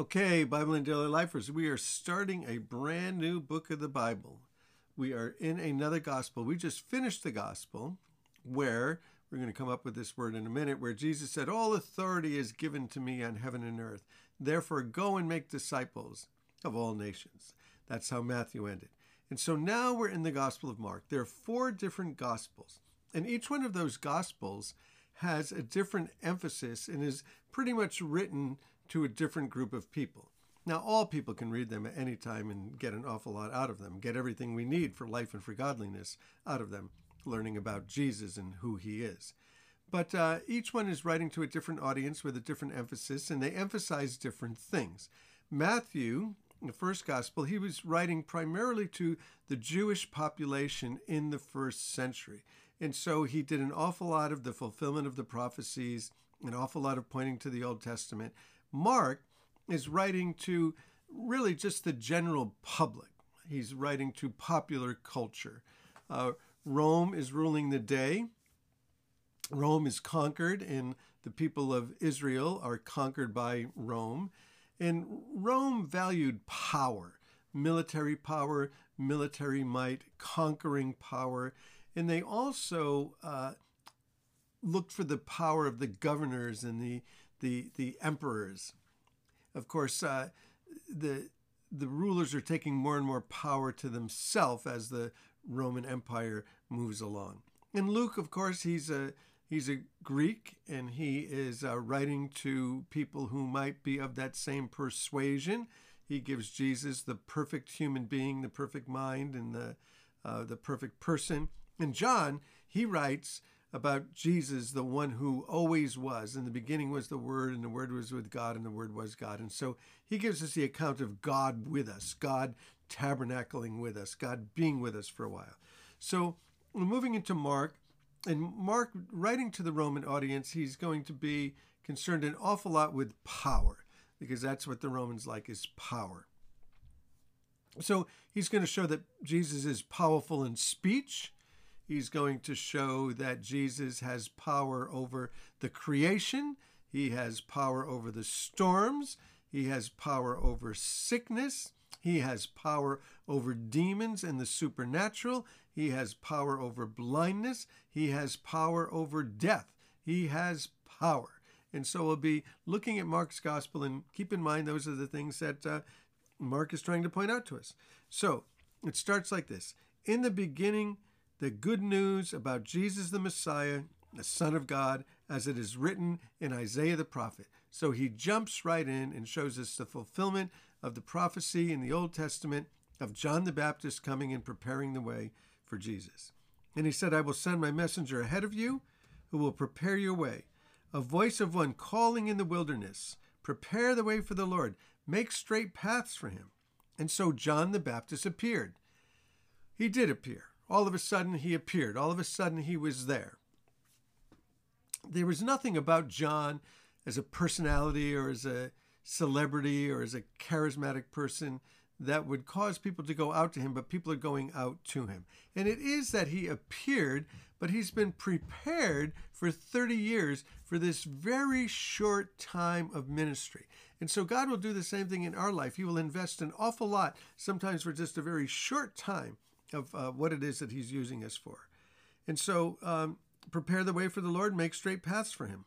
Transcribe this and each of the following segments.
Okay, Bible in Daily Lifers, we are starting a brand new book of the Bible. We are in another gospel. We just finished the gospel where we're going to come up with this word in a minute, where Jesus said, All authority is given to me on heaven and earth. Therefore, go and make disciples of all nations. That's how Matthew ended. And so now we're in the Gospel of Mark. There are four different Gospels, and each one of those Gospels has a different emphasis and is pretty much written to a different group of people. Now, all people can read them at any time and get an awful lot out of them, get everything we need for life and for godliness out of them, learning about Jesus and who he is. But uh, each one is writing to a different audience with a different emphasis, and they emphasize different things. Matthew, the first gospel, he was writing primarily to the Jewish population in the first century. And so he did an awful lot of the fulfillment of the prophecies, an awful lot of pointing to the Old Testament. Mark is writing to really just the general public. He's writing to popular culture. Uh, Rome is ruling the day. Rome is conquered, and the people of Israel are conquered by Rome. And Rome valued power, military power, military might, conquering power. And they also uh, looked for the power of the governors and the, the, the emperors. Of course, uh, the, the rulers are taking more and more power to themselves as the Roman Empire moves along. And Luke, of course, he's a He's a Greek and he is uh, writing to people who might be of that same persuasion. He gives Jesus the perfect human being, the perfect mind, and the, uh, the perfect person. And John, he writes about Jesus, the one who always was. In the beginning was the Word, and the Word was with God, and the Word was God. And so he gives us the account of God with us, God tabernacling with us, God being with us for a while. So we're moving into Mark, and Mark, writing to the Roman audience, he's going to be concerned an awful lot with power because that's what the Romans like is power. So he's going to show that Jesus is powerful in speech. He's going to show that Jesus has power over the creation. He has power over the storms. He has power over sickness. He has power over demons and the supernatural. He has power over blindness. He has power over death. He has power. And so we'll be looking at Mark's gospel and keep in mind those are the things that uh, Mark is trying to point out to us. So it starts like this In the beginning, the good news about Jesus the Messiah, the Son of God, as it is written in Isaiah the prophet. So he jumps right in and shows us the fulfillment of the prophecy in the Old Testament of John the Baptist coming and preparing the way for Jesus. And he said, I will send my messenger ahead of you who will prepare your way, a voice of one calling in the wilderness, prepare the way for the Lord, make straight paths for him. And so John the Baptist appeared. He did appear. All of a sudden, he appeared. All of a sudden, he was there. There was nothing about John as a personality or as a celebrity or as a charismatic person that would cause people to go out to him, but people are going out to him. And it is that he appeared, but he's been prepared for 30 years for this very short time of ministry. And so God will do the same thing in our life. He will invest an awful lot, sometimes for just a very short time, of uh, what it is that he's using us for. And so um, prepare the way for the Lord, make straight paths for him.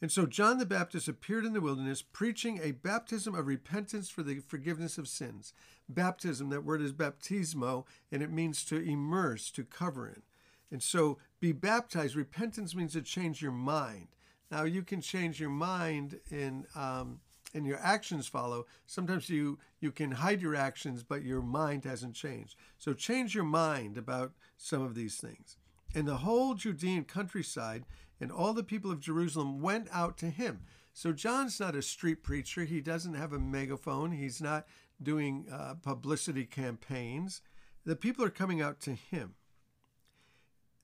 And so John the Baptist appeared in the wilderness preaching a baptism of repentance for the forgiveness of sins. Baptism, that word is baptismo, and it means to immerse, to cover in. And so be baptized, repentance means to change your mind. Now you can change your mind in um, and your actions follow. Sometimes you you can hide your actions, but your mind hasn't changed. So change your mind about some of these things. And the whole Judean countryside and all the people of Jerusalem went out to him. So John's not a street preacher. He doesn't have a megaphone. He's not doing uh, publicity campaigns. The people are coming out to him.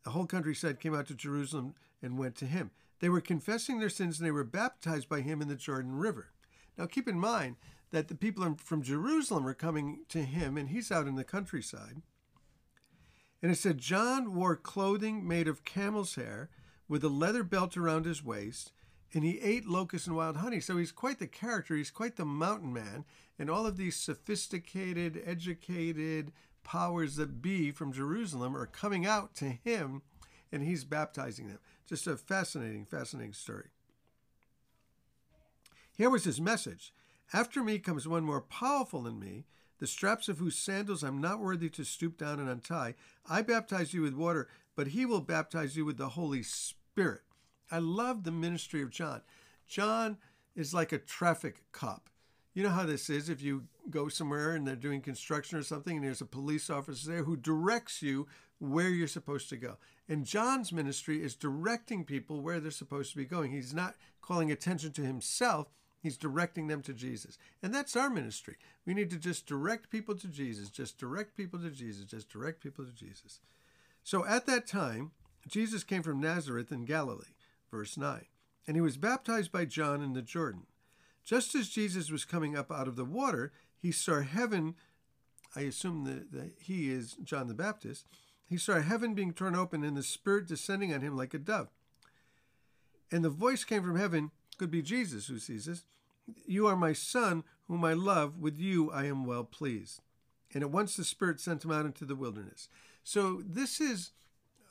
The whole countryside came out to Jerusalem and went to him. They were confessing their sins and they were baptized by him in the Jordan River. Now keep in mind that the people from Jerusalem are coming to him and he's out in the countryside. And it said, John wore clothing made of camel's hair with a leather belt around his waist, and he ate locusts and wild honey. So he's quite the character. He's quite the mountain man. And all of these sophisticated, educated powers that be from Jerusalem are coming out to him and he's baptizing them. Just a fascinating, fascinating story. Here was his message After me comes one more powerful than me, the straps of whose sandals I'm not worthy to stoop down and untie. I baptize you with water, but he will baptize you with the Holy Spirit. I love the ministry of John. John is like a traffic cop. You know how this is if you go somewhere and they're doing construction or something and there's a police officer there who directs you where you're supposed to go. And John's ministry is directing people where they're supposed to be going. He's not calling attention to himself, he's directing them to Jesus. And that's our ministry. We need to just direct people to Jesus, just direct people to Jesus, just direct people to Jesus. So at that time, Jesus came from Nazareth in Galilee, verse 9, and he was baptized by John in the Jordan. Just as Jesus was coming up out of the water, he saw heaven. I assume that, that he is John the Baptist. He saw heaven being torn open and the Spirit descending on him like a dove. And the voice came from heaven, could be Jesus who sees this. You are my Son, whom I love. With you I am well pleased. And at once the Spirit sent him out into the wilderness. So this is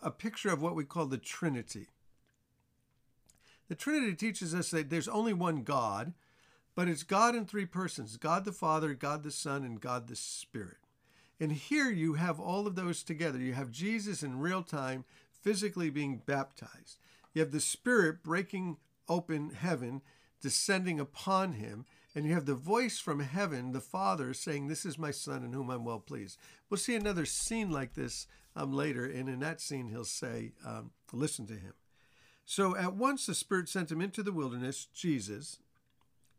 a picture of what we call the Trinity. The Trinity teaches us that there's only one God, but it's God in three persons God the Father, God the Son, and God the Spirit. And here you have all of those together. You have Jesus in real time, physically being baptized. You have the Spirit breaking open heaven, descending upon him. And you have the voice from heaven, the Father, saying, This is my Son in whom I'm well pleased. We'll see another scene like this um, later. And in that scene, he'll say, um, Listen to him. So at once the Spirit sent him into the wilderness, Jesus,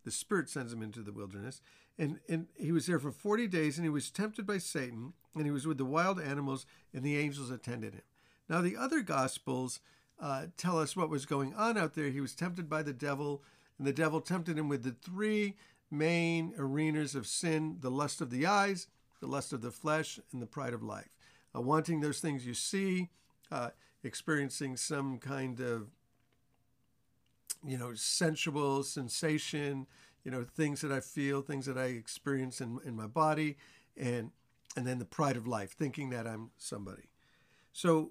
the Spirit sends him into the wilderness. And, and he was there for 40 days, and he was tempted by Satan, and he was with the wild animals, and the angels attended him. Now, the other Gospels uh, tell us what was going on out there. He was tempted by the devil, and the devil tempted him with the three main arenas of sin the lust of the eyes, the lust of the flesh, and the pride of life. Uh, wanting those things you see, uh, experiencing some kind of you know, sensual sensation, you know, things that I feel, things that I experience in, in my body, and and then the pride of life, thinking that I'm somebody. So,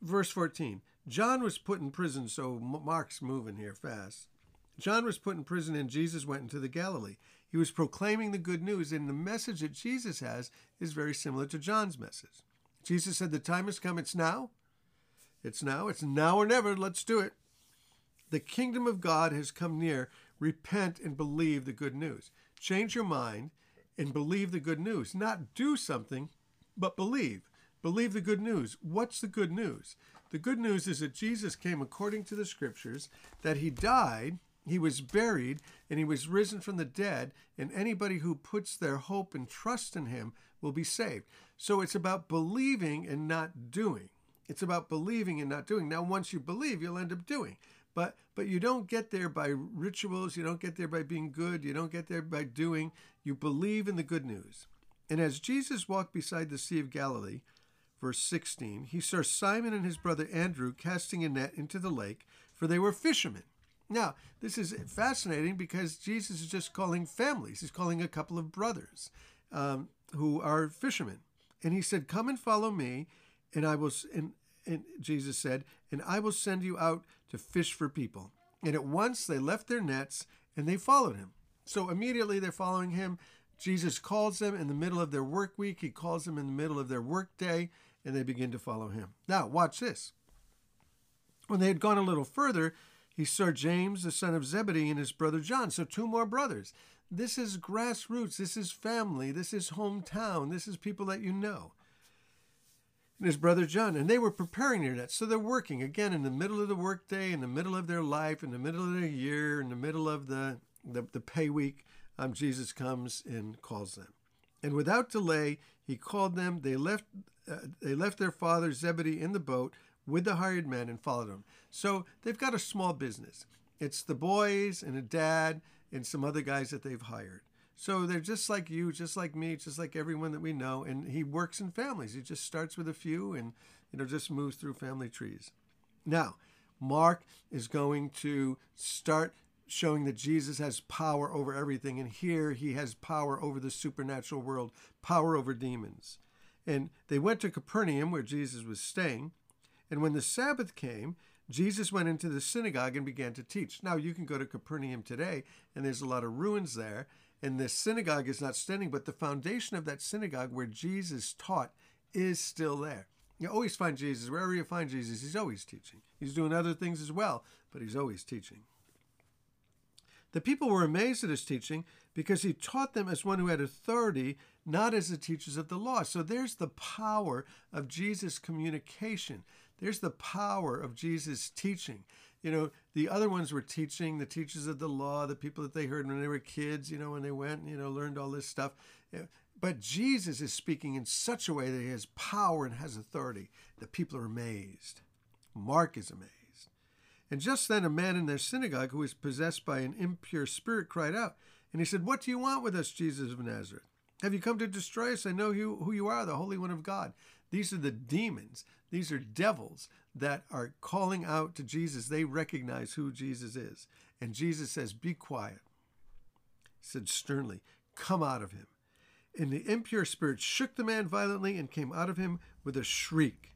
verse 14 John was put in prison, so Mark's moving here fast. John was put in prison, and Jesus went into the Galilee. He was proclaiming the good news, and the message that Jesus has is very similar to John's message. Jesus said, The time has come, it's now. It's now, it's now or never, let's do it. The kingdom of God has come near. Repent and believe the good news. Change your mind and believe the good news. Not do something, but believe. Believe the good news. What's the good news? The good news is that Jesus came according to the scriptures, that he died, he was buried, and he was risen from the dead, and anybody who puts their hope and trust in him will be saved. So it's about believing and not doing. It's about believing and not doing. Now, once you believe, you'll end up doing. But but you don't get there by rituals, you don't get there by being good, you don't get there by doing. You believe in the good news. And as Jesus walked beside the Sea of Galilee, verse 16, he saw Simon and his brother Andrew casting a net into the lake, for they were fishermen. Now, this is fascinating because Jesus is just calling families. He's calling a couple of brothers um, who are fishermen. And he said, Come and follow me, and I will, and, and Jesus said, and I will send you out to fish for people. And at once they left their nets and they followed him. So immediately they're following him. Jesus calls them in the middle of their work week. He calls them in the middle of their work day, and they begin to follow him. Now, watch this. When they had gone a little further, he saw James, the son of Zebedee, and his brother John. So, two more brothers. This is grassroots. This is family. This is hometown. This is people that you know and his brother John, and they were preparing their nets. So they're working again in the middle of the workday, in the middle of their life, in the middle of their year, in the middle of the the, the pay week. Um, Jesus comes and calls them, and without delay, he called them. They left. Uh, they left their father Zebedee in the boat with the hired men and followed him. So they've got a small business. It's the boys and a dad and some other guys that they've hired. So they're just like you, just like me, just like everyone that we know. And he works in families. He just starts with a few and, you know, just moves through family trees. Now, Mark is going to start showing that Jesus has power over everything. And here he has power over the supernatural world, power over demons. And they went to Capernaum, where Jesus was staying. And when the Sabbath came, Jesus went into the synagogue and began to teach. Now, you can go to Capernaum today, and there's a lot of ruins there. And the synagogue is not standing, but the foundation of that synagogue where Jesus taught is still there. You always find Jesus. Wherever you find Jesus, he's always teaching. He's doing other things as well, but he's always teaching. The people were amazed at his teaching because he taught them as one who had authority, not as the teachers of the law. So there's the power of Jesus' communication. There's the power of Jesus' teaching. You know, the other ones were teaching, the teachers of the law, the people that they heard when they were kids, you know, when they went, and, you know, learned all this stuff. Eh, but Jesus is speaking in such a way that he has power and has authority. The people are amazed. Mark is amazed. And just then a man in their synagogue who was possessed by an impure spirit cried out. And he said, What do you want with us, Jesus of Nazareth? Have you come to destroy us? I know who you are, the Holy One of God. These are the demons. These are devils that are calling out to Jesus. They recognize who Jesus is. And Jesus says, Be quiet. He said sternly, Come out of him. And the impure spirit shook the man violently and came out of him with a shriek.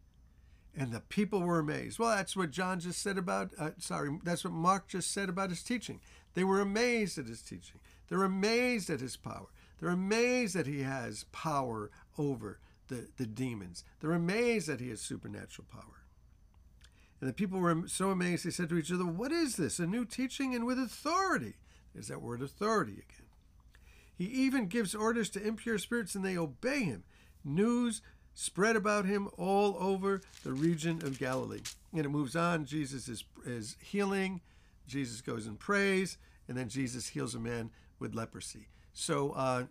And the people were amazed. Well, that's what John just said about, uh, sorry, that's what Mark just said about his teaching. They were amazed at his teaching. They're amazed at his power. They're amazed that he has power over the, the demons. They're amazed that he has supernatural power. And the people were so amazed, they said to each other, What is this? A new teaching and with authority. There's that word authority again. He even gives orders to impure spirits and they obey him. News spread about him all over the region of Galilee. And it moves on. Jesus is, is healing. Jesus goes and prays. And then Jesus heals a man with leprosy. So uh,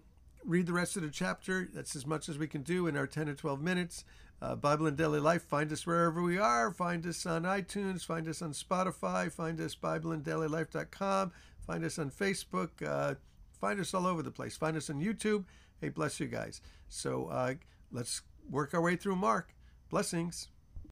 read the rest of the chapter. That's as much as we can do in our 10 or 12 minutes. Uh, Bible in Daily Life. Find us wherever we are. Find us on iTunes. Find us on Spotify. Find us BibleInDailyLife.com. Find us on Facebook. Uh, find us all over the place. Find us on YouTube. Hey, bless you guys. So uh, let's work our way through Mark. Blessings.